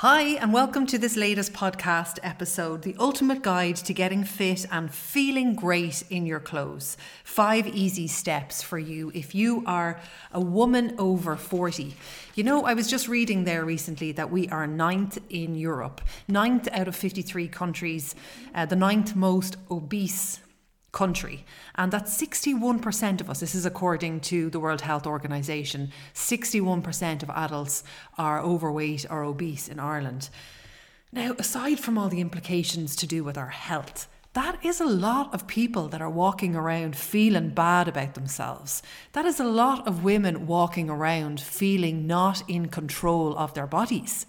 Hi, and welcome to this latest podcast episode the ultimate guide to getting fit and feeling great in your clothes. Five easy steps for you if you are a woman over 40. You know, I was just reading there recently that we are ninth in Europe, ninth out of 53 countries, uh, the ninth most obese country. And that 61% of us, this is according to the World Health Organization, 61% of adults are overweight or obese in Ireland. Now, aside from all the implications to do with our health, that is a lot of people that are walking around feeling bad about themselves. That is a lot of women walking around feeling not in control of their bodies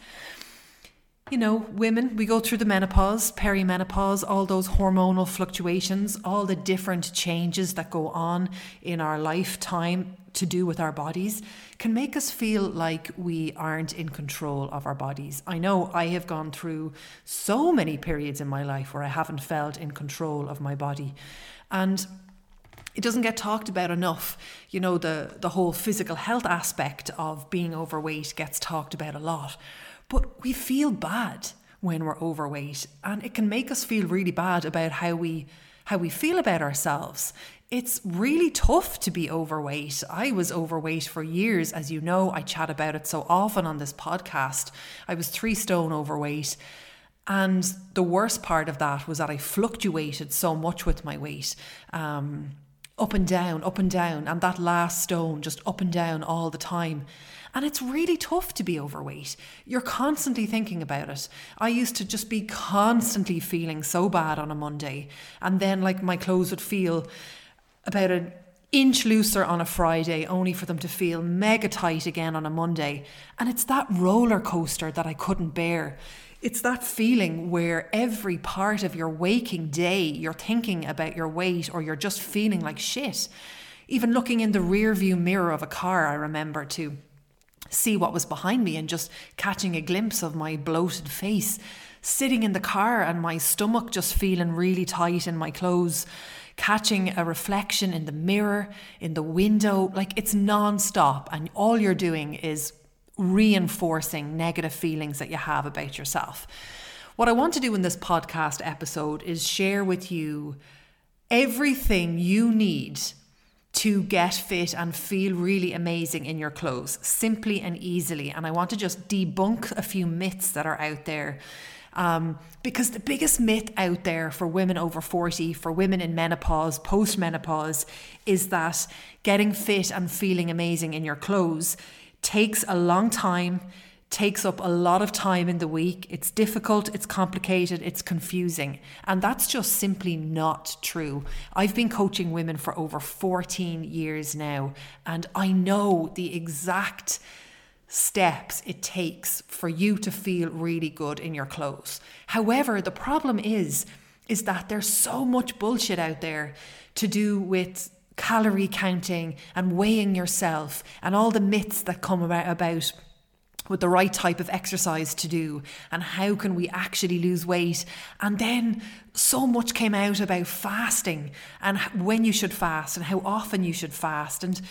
you know, women, we go through the menopause, perimenopause, all those hormonal fluctuations, all the different changes that go on in our lifetime to do with our bodies can make us feel like we aren't in control of our bodies. I know I have gone through so many periods in my life where I haven't felt in control of my body. And it doesn't get talked about enough. You know, the, the whole physical health aspect of being overweight gets talked about a lot. But we feel bad when we're overweight and it can make us feel really bad about how we how we feel about ourselves. It's really tough to be overweight. I was overweight for years, as you know. I chat about it so often on this podcast. I was three stone overweight. And the worst part of that was that I fluctuated so much with my weight. Um, up and down, up and down, and that last stone just up and down all the time. And it's really tough to be overweight. You're constantly thinking about it. I used to just be constantly feeling so bad on a Monday. And then, like, my clothes would feel about an inch looser on a Friday, only for them to feel mega tight again on a Monday. And it's that roller coaster that I couldn't bear. It's that feeling where every part of your waking day you're thinking about your weight or you're just feeling like shit. Even looking in the rear view mirror of a car, I remember to see what was behind me and just catching a glimpse of my bloated face. Sitting in the car and my stomach just feeling really tight in my clothes catching a reflection in the mirror, in the window. Like it's non-stop, and all you're doing is reinforcing negative feelings that you have about yourself. What I want to do in this podcast episode is share with you everything you need to get fit and feel really amazing in your clothes simply and easily. And I want to just debunk a few myths that are out there. Um, because the biggest myth out there for women over 40, for women in menopause, post menopause, is that getting fit and feeling amazing in your clothes takes a long time, takes up a lot of time in the week. It's difficult, it's complicated, it's confusing. And that's just simply not true. I've been coaching women for over 14 years now, and I know the exact steps it takes for you to feel really good in your clothes. However, the problem is is that there's so much bullshit out there to do with calorie counting and weighing yourself and all the myths that come about, about with the right type of exercise to do and how can we actually lose weight and then so much came out about fasting and when you should fast and how often you should fast and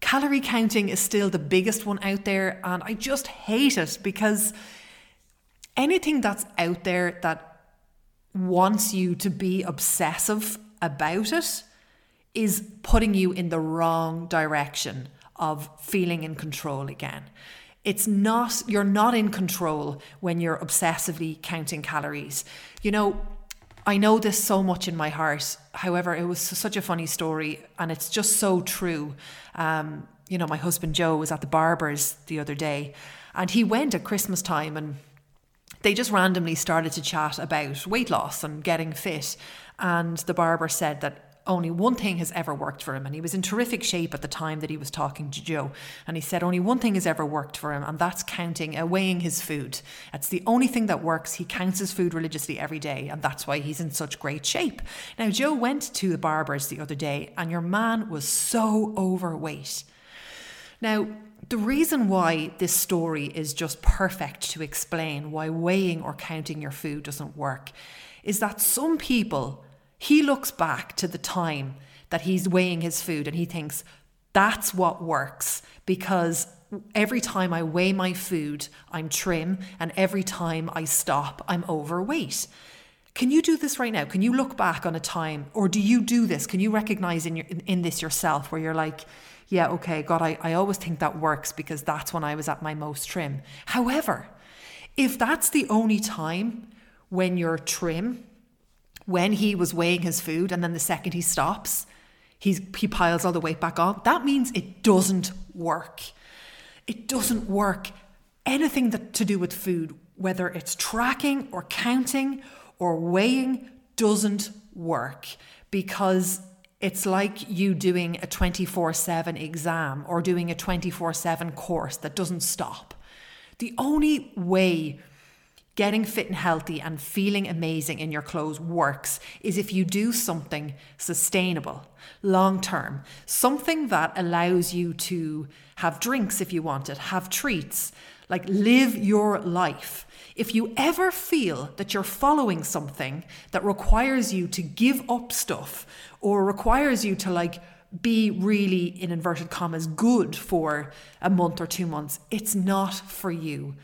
calorie counting is still the biggest one out there and I just hate it because anything that's out there that wants you to be obsessive about it is putting you in the wrong direction of feeling in control again. It's not, you're not in control when you're obsessively counting calories. You know, I know this so much in my heart. However, it was such a funny story and it's just so true. Um, you know, my husband Joe was at the barber's the other day and he went at Christmas time and they just randomly started to chat about weight loss and getting fit. And the barber said that only one thing has ever worked for him. And he was in terrific shape at the time that he was talking to Joe. And he said only one thing has ever worked for him, and that's counting, uh, weighing his food. That's the only thing that works. He counts his food religiously every day, and that's why he's in such great shape. Now, Joe went to the barber's the other day, and your man was so overweight. Now, the reason why this story is just perfect to explain why weighing or counting your food doesn't work is that some people he looks back to the time that he's weighing his food and he thinks, that's what works because every time I weigh my food, I'm trim, and every time I stop, I'm overweight. Can you do this right now? Can you look back on a time, or do you do this? Can you recognize in, your, in, in this yourself where you're like, yeah, okay, God, I, I always think that works because that's when I was at my most trim. However, if that's the only time when you're trim, when he was weighing his food, and then the second he stops, he's, he piles all the weight back on, that means it doesn't work. It doesn't work. Anything that, to do with food, whether it's tracking or counting or weighing, doesn't work because it's like you doing a 24 7 exam or doing a 24 7 course that doesn't stop. The only way getting fit and healthy and feeling amazing in your clothes works is if you do something sustainable, long term, something that allows you to have drinks if you want it, have treats, like live your life. If you ever feel that you're following something that requires you to give up stuff or requires you to like be really, in inverted commas, good for a month or two months, it's not for you.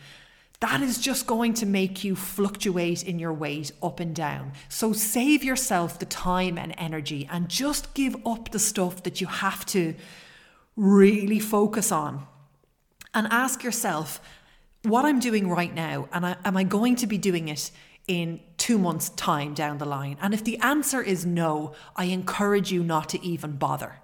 That is just going to make you fluctuate in your weight up and down. So save yourself the time and energy and just give up the stuff that you have to really focus on. And ask yourself, what I'm doing right now, and I, am I going to be doing it in two months' time down the line? And if the answer is no, I encourage you not to even bother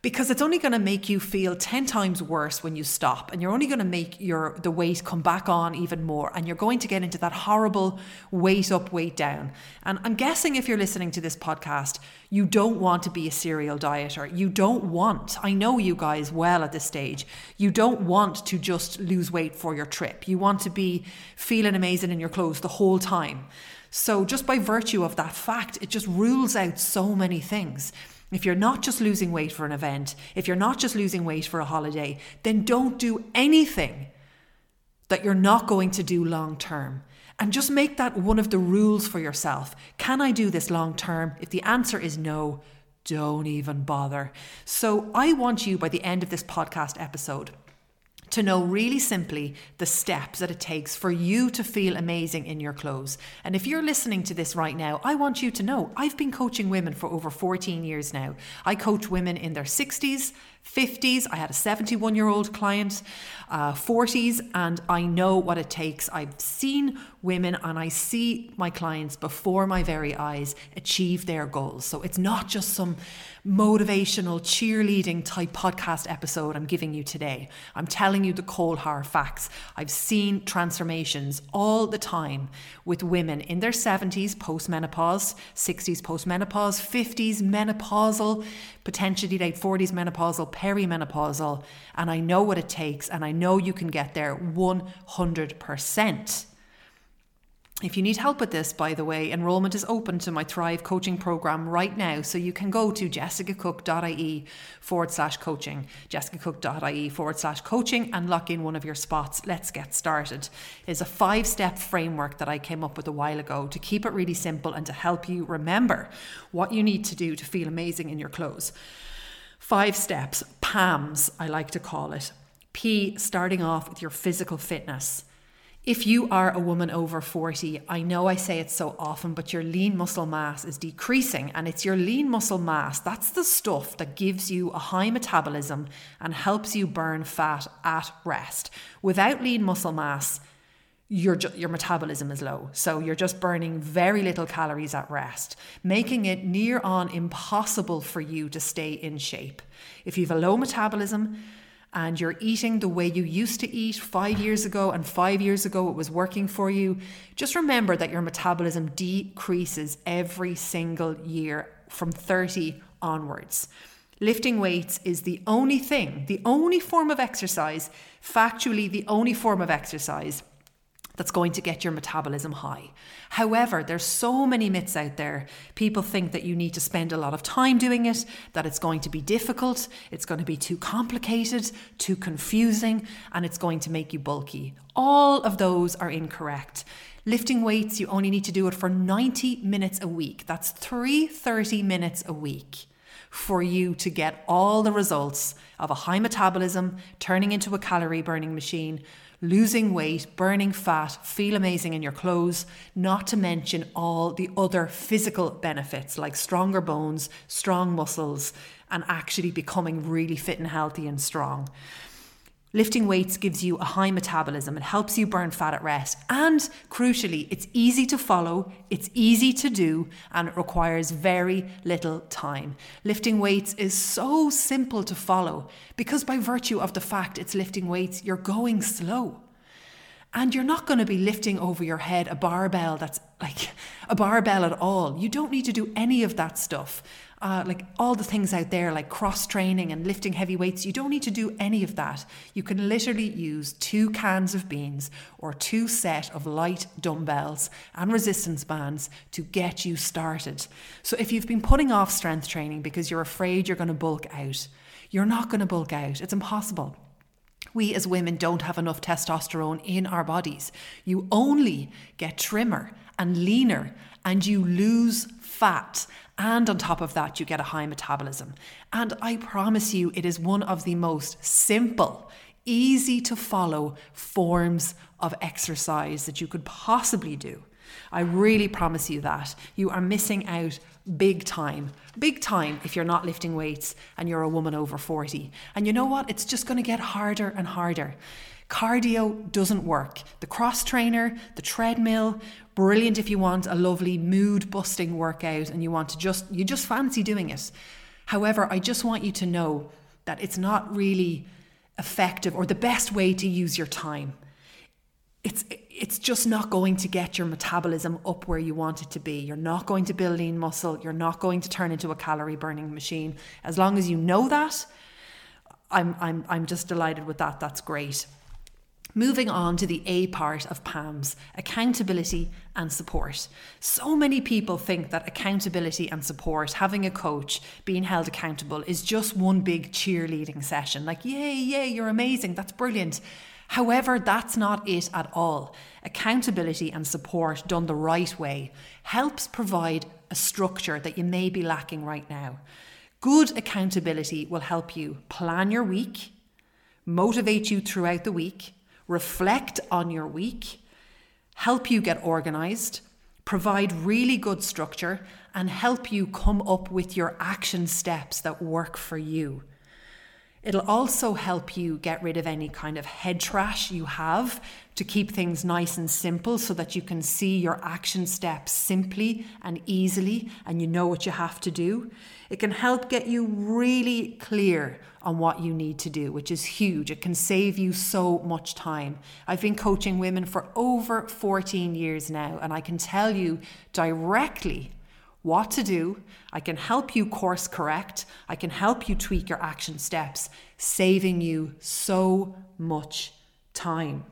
because it's only going to make you feel 10 times worse when you stop and you're only going to make your the weight come back on even more and you're going to get into that horrible weight up weight down. And i'm guessing if you're listening to this podcast you don't want to be a serial dieter. You don't want i know you guys well at this stage you don't want to just lose weight for your trip. You want to be feeling amazing in your clothes the whole time. So just by virtue of that fact it just rules out so many things if you're not just losing weight for an event, if you're not just losing weight for a holiday, then don't do anything that you're not going to do long term. And just make that one of the rules for yourself. Can I do this long term? If the answer is no, don't even bother. So I want you by the end of this podcast episode to know really simply the steps that it takes for you to feel amazing in your clothes. And if you're listening to this right now, I want you to know I've been coaching women for over 14 years now. I coach women in their 60s, 50s. I had a 71 year old client, uh, 40s, and I know what it takes. I've seen women and I see my clients before my very eyes achieve their goals. So it's not just some motivational cheerleading type podcast episode I'm giving you today. I'm telling you the cold hard facts. I've seen transformations all the time with women in their 70s post menopause, 60s post menopause, 50s menopausal, potentially late 40s menopausal, perimenopausal. And I know what it takes and I know you can get there 100%. If you need help with this, by the way, enrollment is open to my Thrive coaching program right now. So you can go to jessicacooke.ie forward slash coaching, jessicacooke.ie forward slash coaching, and lock in one of your spots. Let's get started. It's a five step framework that I came up with a while ago to keep it really simple and to help you remember what you need to do to feel amazing in your clothes. Five steps, PAMS, I like to call it. P, starting off with your physical fitness. If you are a woman over 40, I know I say it so often, but your lean muscle mass is decreasing, and it's your lean muscle mass that's the stuff that gives you a high metabolism and helps you burn fat at rest. Without lean muscle mass, your, your metabolism is low. So you're just burning very little calories at rest, making it near on impossible for you to stay in shape. If you have a low metabolism, and you're eating the way you used to eat five years ago, and five years ago it was working for you, just remember that your metabolism decreases every single year from 30 onwards. Lifting weights is the only thing, the only form of exercise, factually, the only form of exercise that's going to get your metabolism high. However, there's so many myths out there. People think that you need to spend a lot of time doing it, that it's going to be difficult, it's going to be too complicated, too confusing, and it's going to make you bulky. All of those are incorrect. Lifting weights, you only need to do it for 90 minutes a week. That's 330 minutes a week for you to get all the results of a high metabolism, turning into a calorie burning machine, losing weight, burning fat, feel amazing in your clothes, not to mention all the other physical benefits like stronger bones, strong muscles, and actually becoming really fit and healthy and strong. Lifting weights gives you a high metabolism. It helps you burn fat at rest. And crucially, it's easy to follow, it's easy to do, and it requires very little time. Lifting weights is so simple to follow because, by virtue of the fact it's lifting weights, you're going slow. And you're not going to be lifting over your head a barbell that's like a barbell at all. You don't need to do any of that stuff uh, like all the things out there, like cross training and lifting heavy weights, you don't need to do any of that. You can literally use two cans of beans or two set of light dumbbells and resistance bands to get you started. So if you've been putting off strength training because you're afraid you're going to bulk out, you're not going to bulk out. It's impossible. We as women don't have enough testosterone in our bodies. You only get trimmer and leaner and you lose fat. And on top of that, you get a high metabolism. And I promise you, it is one of the most simple, easy to follow forms of exercise that you could possibly do. I really promise you that. You are missing out big time. Big time if you're not lifting weights and you're a woman over 40. And you know what? It's just going to get harder and harder. Cardio doesn't work. The cross trainer, the treadmill, brilliant if you want a lovely mood busting workout and you want to just you just fancy doing it. However, I just want you to know that it's not really effective or the best way to use your time. It's it's just not going to get your metabolism up where you want it to be. You're not going to build lean muscle. You're not going to turn into a calorie burning machine. As long as you know that, I'm I'm I'm just delighted with that. That's great. Moving on to the A part of PAMS accountability and support. So many people think that accountability and support, having a coach, being held accountable, is just one big cheerleading session. Like, yay, yay, you're amazing, that's brilliant. However, that's not it at all. Accountability and support done the right way helps provide a structure that you may be lacking right now. Good accountability will help you plan your week, motivate you throughout the week reflect on your week, help you get organized, provide really good structure, and help you come up with your action steps that work for you. It'll also help you get rid of any kind of head trash you have to keep things nice and simple so that you can see your action steps simply and easily and you know what you have to do. It can help get you really clear on what you need to do, which is huge. It can save you so much time. I've been coaching women for over 14 years now, and I can tell you directly what to do. I can help you course correct. I can help you tweak your action steps, saving you so much time.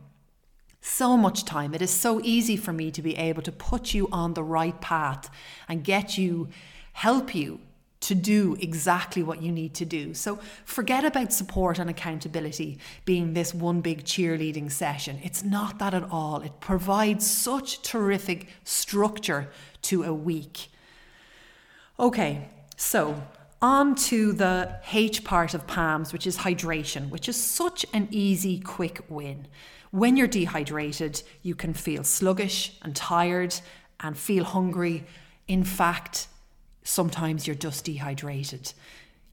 So much time. It is so easy for me to be able to put you on the right path and get you, help you to do exactly what you need to do. So forget about support and accountability being this one big cheerleading session. It's not that at all. It provides such terrific structure to a week. Okay, so on to the H part of PAMS, which is hydration, which is such an easy, quick win. When you're dehydrated, you can feel sluggish and tired and feel hungry. In fact, sometimes you're just dehydrated.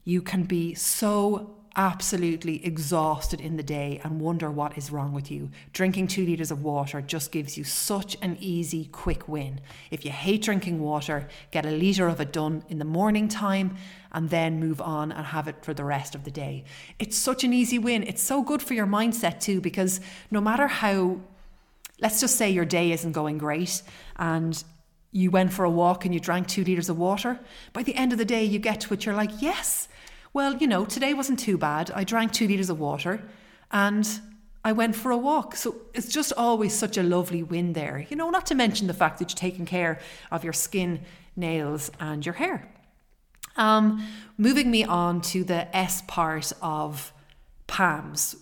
You can be so absolutely exhausted in the day and wonder what is wrong with you. Drinking two litres of water just gives you such an easy, quick win. If you hate drinking water, get a litre of it done in the morning time and then move on and have it for the rest of the day. It's such an easy win. It's so good for your mindset too, because no matter how, let's just say your day isn't going great and you went for a walk and you drank two litres of water, by the end of the day, you get to it, you're like, yes well, you know, today wasn't too bad. I drank two litres of water and I went for a walk. So it's just always such a lovely win there. You know, not to mention the fact that you're taking care of your skin, nails, and your hair. Um, moving me on to the S part of PAMS.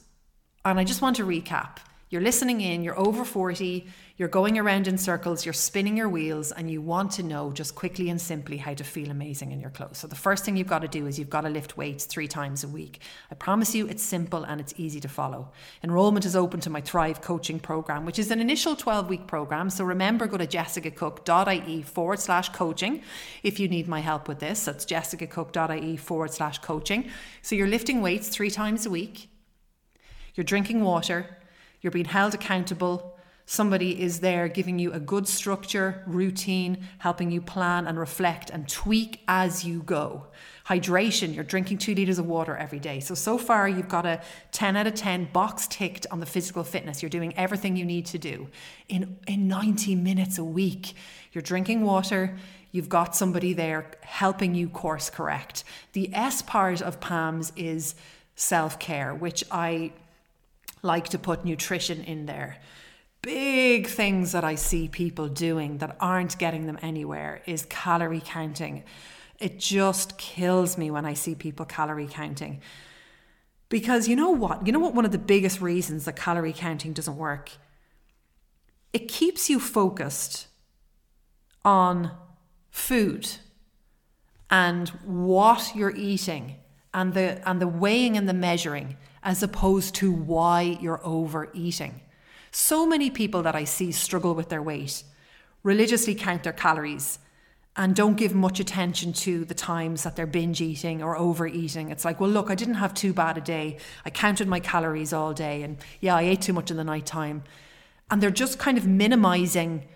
And I just want to recap. You're listening in, you're over 40, you're going around in circles, you're spinning your wheels, and you want to know just quickly and simply how to feel amazing in your clothes. So, the first thing you've got to do is you've got to lift weights three times a week. I promise you, it's simple and it's easy to follow. Enrollment is open to my Thrive coaching program, which is an initial 12 week program. So, remember, go to jessicacooke.ie forward slash coaching if you need my help with this. That's jessicacooke.ie forward slash coaching. So, you're lifting weights three times a week, you're drinking water you're being held accountable. Somebody is there giving you a good structure, routine, helping you plan and reflect and tweak as you go. Hydration, you're drinking two litres of water every day. So, so far, you've got a 10 out of 10 box ticked on the physical fitness. You're doing everything you need to do in, in 90 minutes a week. You're drinking water, you've got somebody there helping you course correct. The S part of PAMS is self care, which I like to put nutrition in there. Big things that I see people doing that aren't getting them anywhere is calorie counting. It just kills me when I see people calorie counting. Because you know what? You know what one of the biggest reasons that calorie counting doesn't work? It keeps you focused on food and what you're eating and the and the weighing and the measuring as opposed to why you're overeating. So many people that I see struggle with their weight religiously count their calories and don't give much attention to the times that they're binge eating or overeating. It's like, well, look, I didn't have too bad a day. I counted my calories all day, and yeah, I ate too much in the night time. And they're just kind of minimizing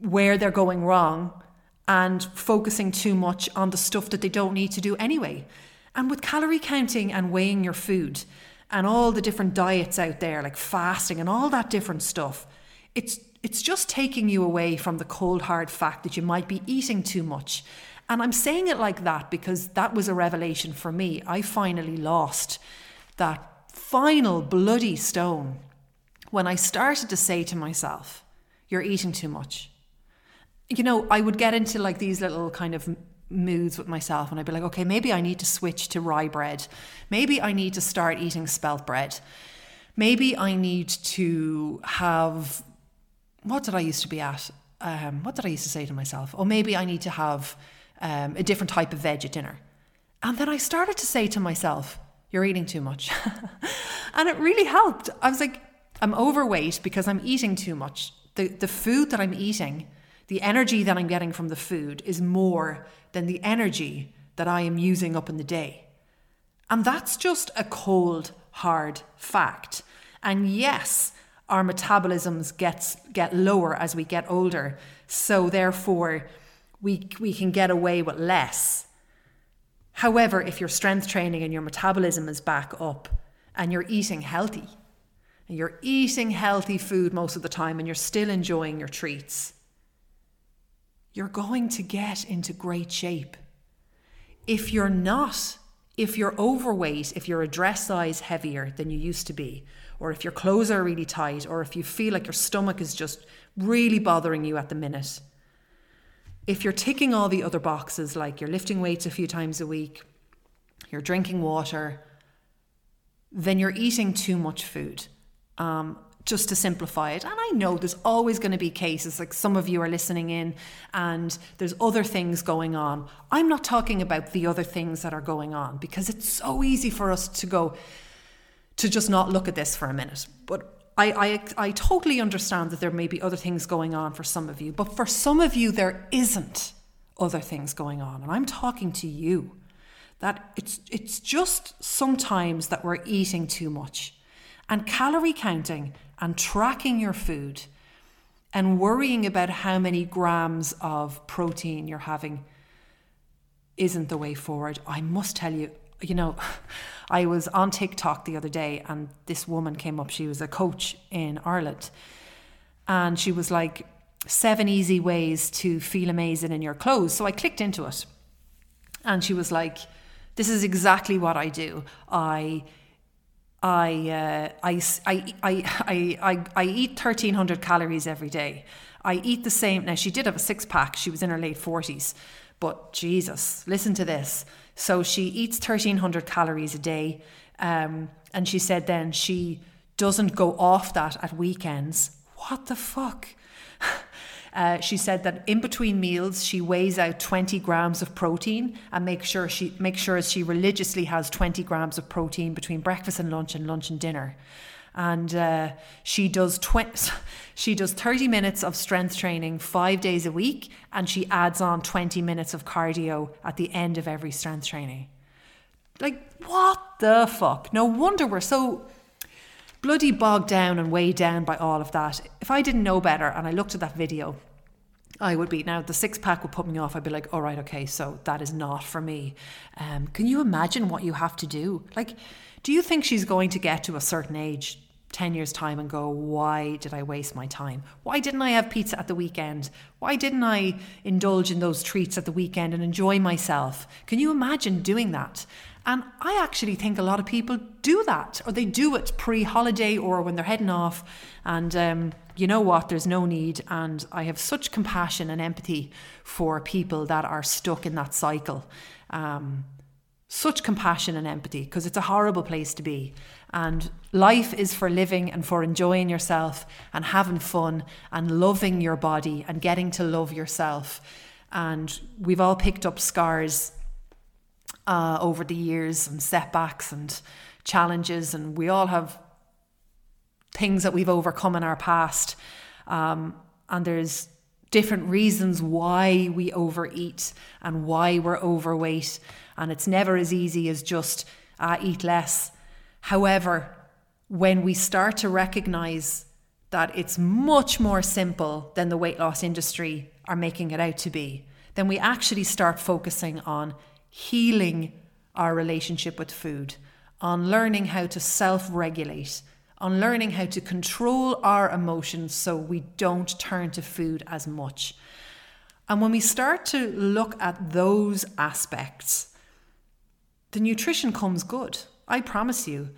where they're going wrong and focusing too much on the stuff that they don't need to do anyway. And with calorie counting and weighing your food and all the different diets out there, like fasting and all that different stuff, it's it's just taking you away from the cold hard fact that you might be eating too much. And I'm saying it like that because that was a revelation for me. I finally lost that final bloody stone when I started to say to myself, You're eating too much. You know, I would get into like these little kind of moods with myself and I'd be like, okay, maybe I need to switch to rye bread. Maybe I need to start eating spelt bread. Maybe I need to have what did I used to be at? Um, what did I used to say to myself? Or maybe I need to have um, a different type of veg at dinner. And then I started to say to myself, you're eating too much. and it really helped. I was like, I'm overweight because I'm eating too much. The, the food that I'm eating the energy that I'm getting from the food is more than the energy that I am using up in the day. And that's just a cold, hard fact. And yes, our metabolisms gets get lower as we get older. So therefore we we can get away with less. However, if you're strength training and your metabolism is back up and you're eating healthy, and you're eating healthy food most of the time and you're still enjoying your treats, you're going to get into great shape. If you're not, if you're overweight, if you're a dress size heavier than you used to be, or if your clothes are really tight, or if you feel like your stomach is just really bothering you at the minute, if you're ticking all the other boxes, like you're lifting weights a few times a week, you're drinking water, then you're eating too much food. Um, just to simplify it. And I know there's always going to be cases like some of you are listening in and there's other things going on. I'm not talking about the other things that are going on because it's so easy for us to go to just not look at this for a minute. But I, I, I totally understand that there may be other things going on for some of you, but for some of you, there isn't other things going on. And I'm talking to you that it's, it's just sometimes that we're eating too much. And calorie counting and tracking your food and worrying about how many grams of protein you're having isn't the way forward. I must tell you, you know, I was on TikTok the other day and this woman came up. She was a coach in Ireland. And she was like, seven easy ways to feel amazing in your clothes. So I clicked into it. And she was like, this is exactly what I do. I I, uh, I, I, I, I, I eat 1300 calories every day. I eat the same. Now, she did have a six pack. She was in her late 40s. But Jesus, listen to this. So she eats 1300 calories a day. Um, and she said then she doesn't go off that at weekends, what the fuck? Uh, she said that in between meals she weighs out 20 grams of protein and make sure she make sure she religiously has 20 grams of protein between breakfast and lunch and lunch and dinner. And uh, she does tw- she does 30 minutes of strength training five days a week and she adds on 20 minutes of cardio at the end of every strength training. Like what the fuck? No wonder we're so bloody bogged down and weighed down by all of that if i didn't know better and i looked at that video I would be now the six pack would put me off. I'd be like, all right, okay, so that is not for me. Um, can you imagine what you have to do? Like, do you think she's going to get to a certain age 10 years' time and go, why did I waste my time? Why didn't I have pizza at the weekend? Why didn't I indulge in those treats at the weekend and enjoy myself? Can you imagine doing that? And I actually think a lot of people do that, or they do it pre holiday or when they're heading off. And um, you know what? There's no need. And I have such compassion and empathy for people that are stuck in that cycle. Um, such compassion and empathy because it's a horrible place to be. And life is for living and for enjoying yourself and having fun and loving your body and getting to love yourself. And we've all picked up scars uh, over the years and setbacks and challenges, and we all have things that we've overcome in our past. Um, and there's different reasons why we overeat and why we're overweight. And it's never as easy as just uh, eat less. However, when we start to recognize that it's much more simple than the weight loss industry are making it out to be, then we actually start focusing on healing our relationship with food, on learning how to self regulate, on learning how to control our emotions so we don't turn to food as much. And when we start to look at those aspects, the nutrition comes good. I promise you.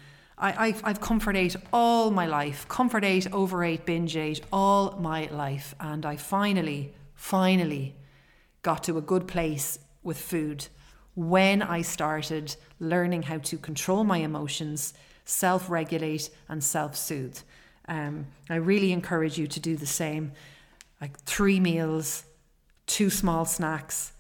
I, have I've comfort ate all my life, comfort ate, overate, binge ate all my life. And I finally, finally got to a good place with food when I started learning how to control my emotions, self regulate, and self soothe. Um, I really encourage you to do the same like three meals, two small snacks,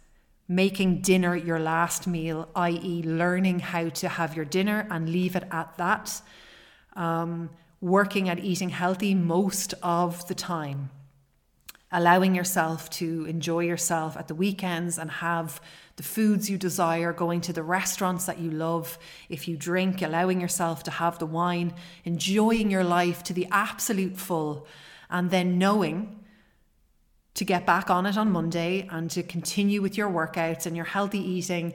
making dinner your last meal, i.e., learning how to have your dinner and leave it at that. Um, working at eating healthy most of the time, allowing yourself to enjoy yourself at the weekends and have the foods you desire, going to the restaurants that you love, if you drink, allowing yourself to have the wine, enjoying your life to the absolute full, and then knowing to get back on it on Monday and to continue with your workouts and your healthy eating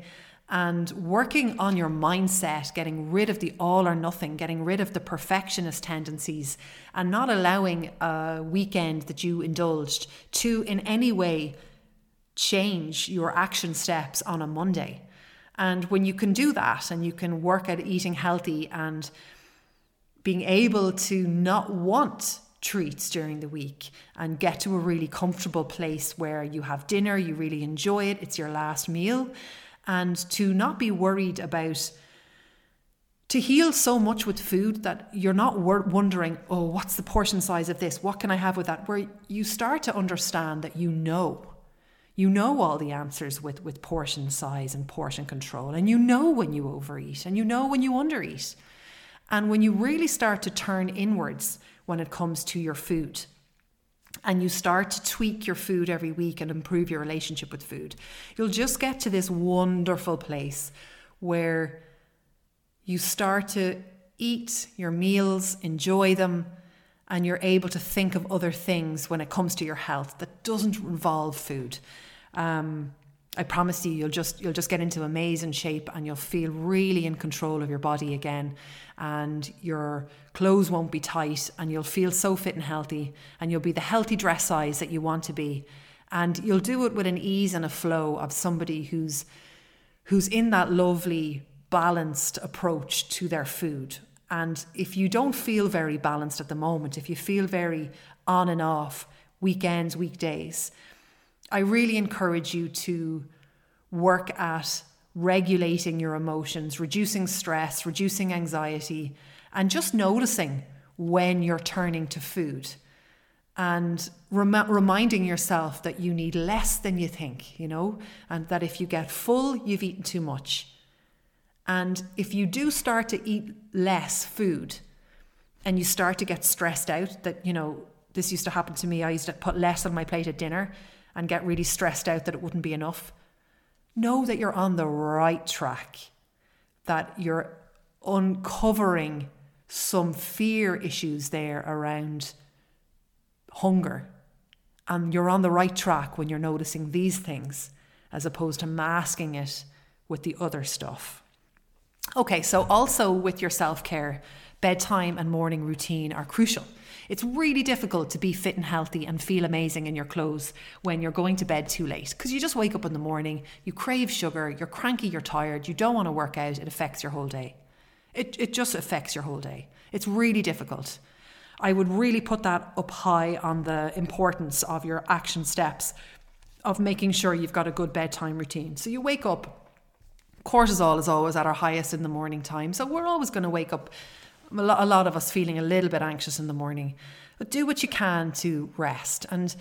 and working on your mindset, getting rid of the all or nothing, getting rid of the perfectionist tendencies, and not allowing a weekend that you indulged to in any way change your action steps on a Monday. And when you can do that and you can work at eating healthy and being able to not want treats during the week and get to a really comfortable place where you have dinner, you really enjoy it, it's your last meal, and to not be worried about to heal so much with food that you're not wondering, oh, what's the portion size of this? What can I have with that? Where you start to understand that you know you know all the answers with, with portion size and portion control, and you know when you overeat and you know when you undereat. And when you really start to turn inwards when it comes to your food, and you start to tweak your food every week and improve your relationship with food, you'll just get to this wonderful place where you start to eat your meals, enjoy them, and you're able to think of other things when it comes to your health that doesn't involve food. Um, I promise you, you'll just you'll just get into amazing shape, and you'll feel really in control of your body again, and your clothes won't be tight, and you'll feel so fit and healthy, and you'll be the healthy dress size that you want to be, and you'll do it with an ease and a flow of somebody who's who's in that lovely balanced approach to their food. And if you don't feel very balanced at the moment, if you feel very on and off, weekends, weekdays, I really encourage you to work at regulating your emotions, reducing stress, reducing anxiety, and just noticing when you're turning to food and rem- reminding yourself that you need less than you think, you know, and that if you get full, you've eaten too much. And if you do start to eat less food and you start to get stressed out, that, you know, this used to happen to me. I used to put less on my plate at dinner and get really stressed out that it wouldn't be enough. Know that you're on the right track, that you're uncovering some fear issues there around hunger. And you're on the right track when you're noticing these things as opposed to masking it with the other stuff. Okay, so also with your self care, bedtime and morning routine are crucial. It's really difficult to be fit and healthy and feel amazing in your clothes when you're going to bed too late because you just wake up in the morning, you crave sugar, you're cranky, you're tired, you don't want to work out, it affects your whole day. It, it just affects your whole day. It's really difficult. I would really put that up high on the importance of your action steps of making sure you've got a good bedtime routine. So you wake up, cortisol is always at our highest in the morning time. So we're always going to wake up, a lot of us feeling a little bit anxious in the morning. But do what you can to rest. And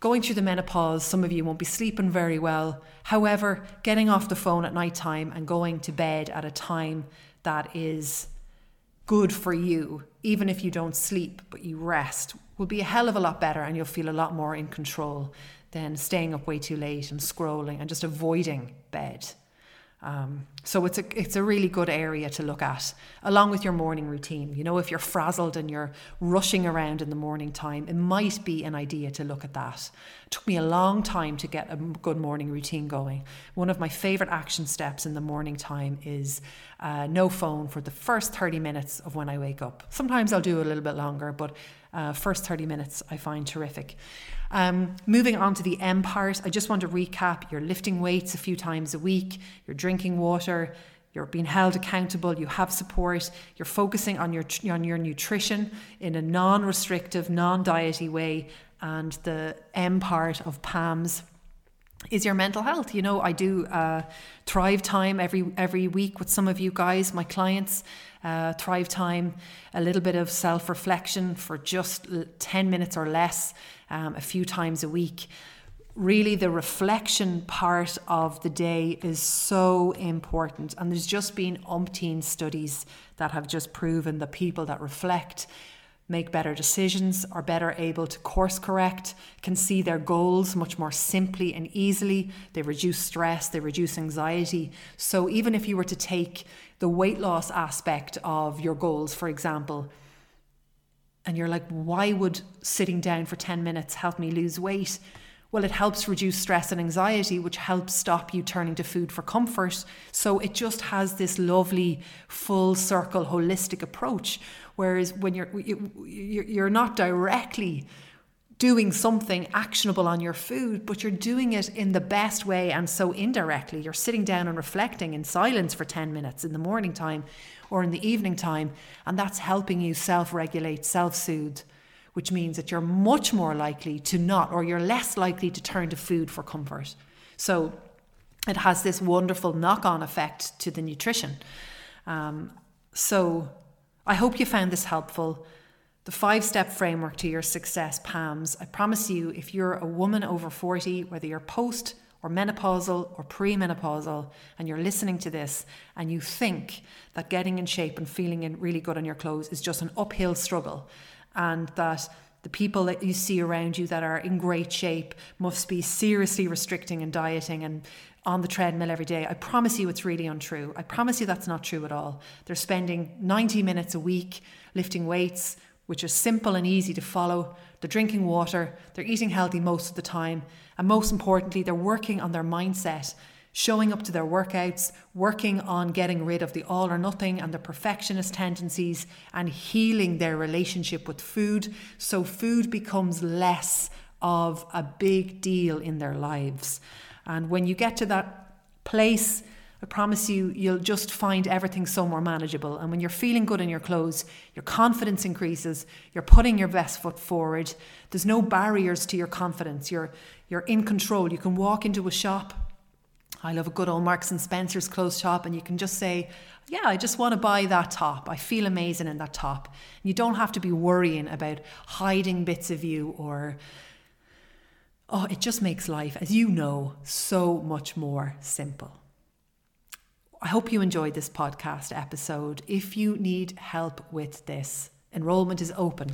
going through the menopause, some of you won't be sleeping very well. However, getting off the phone at night time and going to bed at a time that is good for you, even if you don't sleep but you rest, will be a hell of a lot better and you'll feel a lot more in control than staying up way too late and scrolling and just avoiding bed. Um, so it's a it's a really good area to look at, along with your morning routine. You know, if you're frazzled and you're rushing around in the morning time, it might be an idea to look at that. It took me a long time to get a good morning routine going. One of my favorite action steps in the morning time is uh, no phone for the first 30 minutes of when I wake up. Sometimes I'll do a little bit longer, but uh, first 30 minutes I find terrific. Um, moving on to the M part, I just want to recap you're lifting weights a few times a week, you're drinking water, you're being held accountable, you have support, you're focusing on your, on your nutrition in a non restrictive, non diety way, and the M part of PAMS is your mental health. You know, I do uh, Thrive Time every every week with some of you guys, my clients. Uh, thrive Time, a little bit of self reflection for just ten minutes or less um, a few times a week. Really, the reflection part of the day is so important. And there's just been umpteen studies that have just proven that people that reflect make better decisions, are better able to course correct, can see their goals much more simply and easily. They reduce stress, they reduce anxiety. So, even if you were to take the weight loss aspect of your goals, for example, and you're like, why would sitting down for 10 minutes help me lose weight? Well, it helps reduce stress and anxiety, which helps stop you turning to food for comfort. So it just has this lovely, full circle, holistic approach. Whereas when you're you're not directly doing something actionable on your food, but you're doing it in the best way and so indirectly. You're sitting down and reflecting in silence for 10 minutes in the morning time or in the evening time, and that's helping you self regulate, self soothe, which means that you're much more likely to not, or you're less likely to turn to food for comfort. So it has this wonderful knock on effect to the nutrition. Um, so I hope you found this helpful the five step framework to your success, PAMS. I promise you, if you're a woman over 40, whether you're post or menopausal or premenopausal, and you're listening to this and you think that getting in shape and feeling in really good on your clothes is just an uphill struggle, and that the people that you see around you that are in great shape must be seriously restricting and dieting and on the treadmill every day. I promise you it's really untrue. I promise you that's not true at all. They're spending 90 minutes a week lifting weights, which is simple and easy to follow. They're drinking water, they're eating healthy most of the time, and most importantly, they're working on their mindset, showing up to their workouts, working on getting rid of the all or nothing and the perfectionist tendencies, and healing their relationship with food so food becomes less of a big deal in their lives. And when you get to that place, I promise you, you'll just find everything so more manageable. And when you're feeling good in your clothes, your confidence increases, you're putting your best foot forward. There's no barriers to your confidence. You're, you're in control. You can walk into a shop I love a good old Marks and Spencer's clothes shop, and you can just say, Yeah, I just want to buy that top. I feel amazing in that top. You don't have to be worrying about hiding bits of you or. Oh, it just makes life, as you know, so much more simple. I hope you enjoyed this podcast episode. If you need help with this, enrollment is open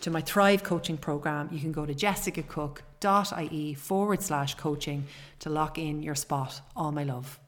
to my Thrive coaching program. You can go to jessicacooke.ie forward slash coaching to lock in your spot. All my love.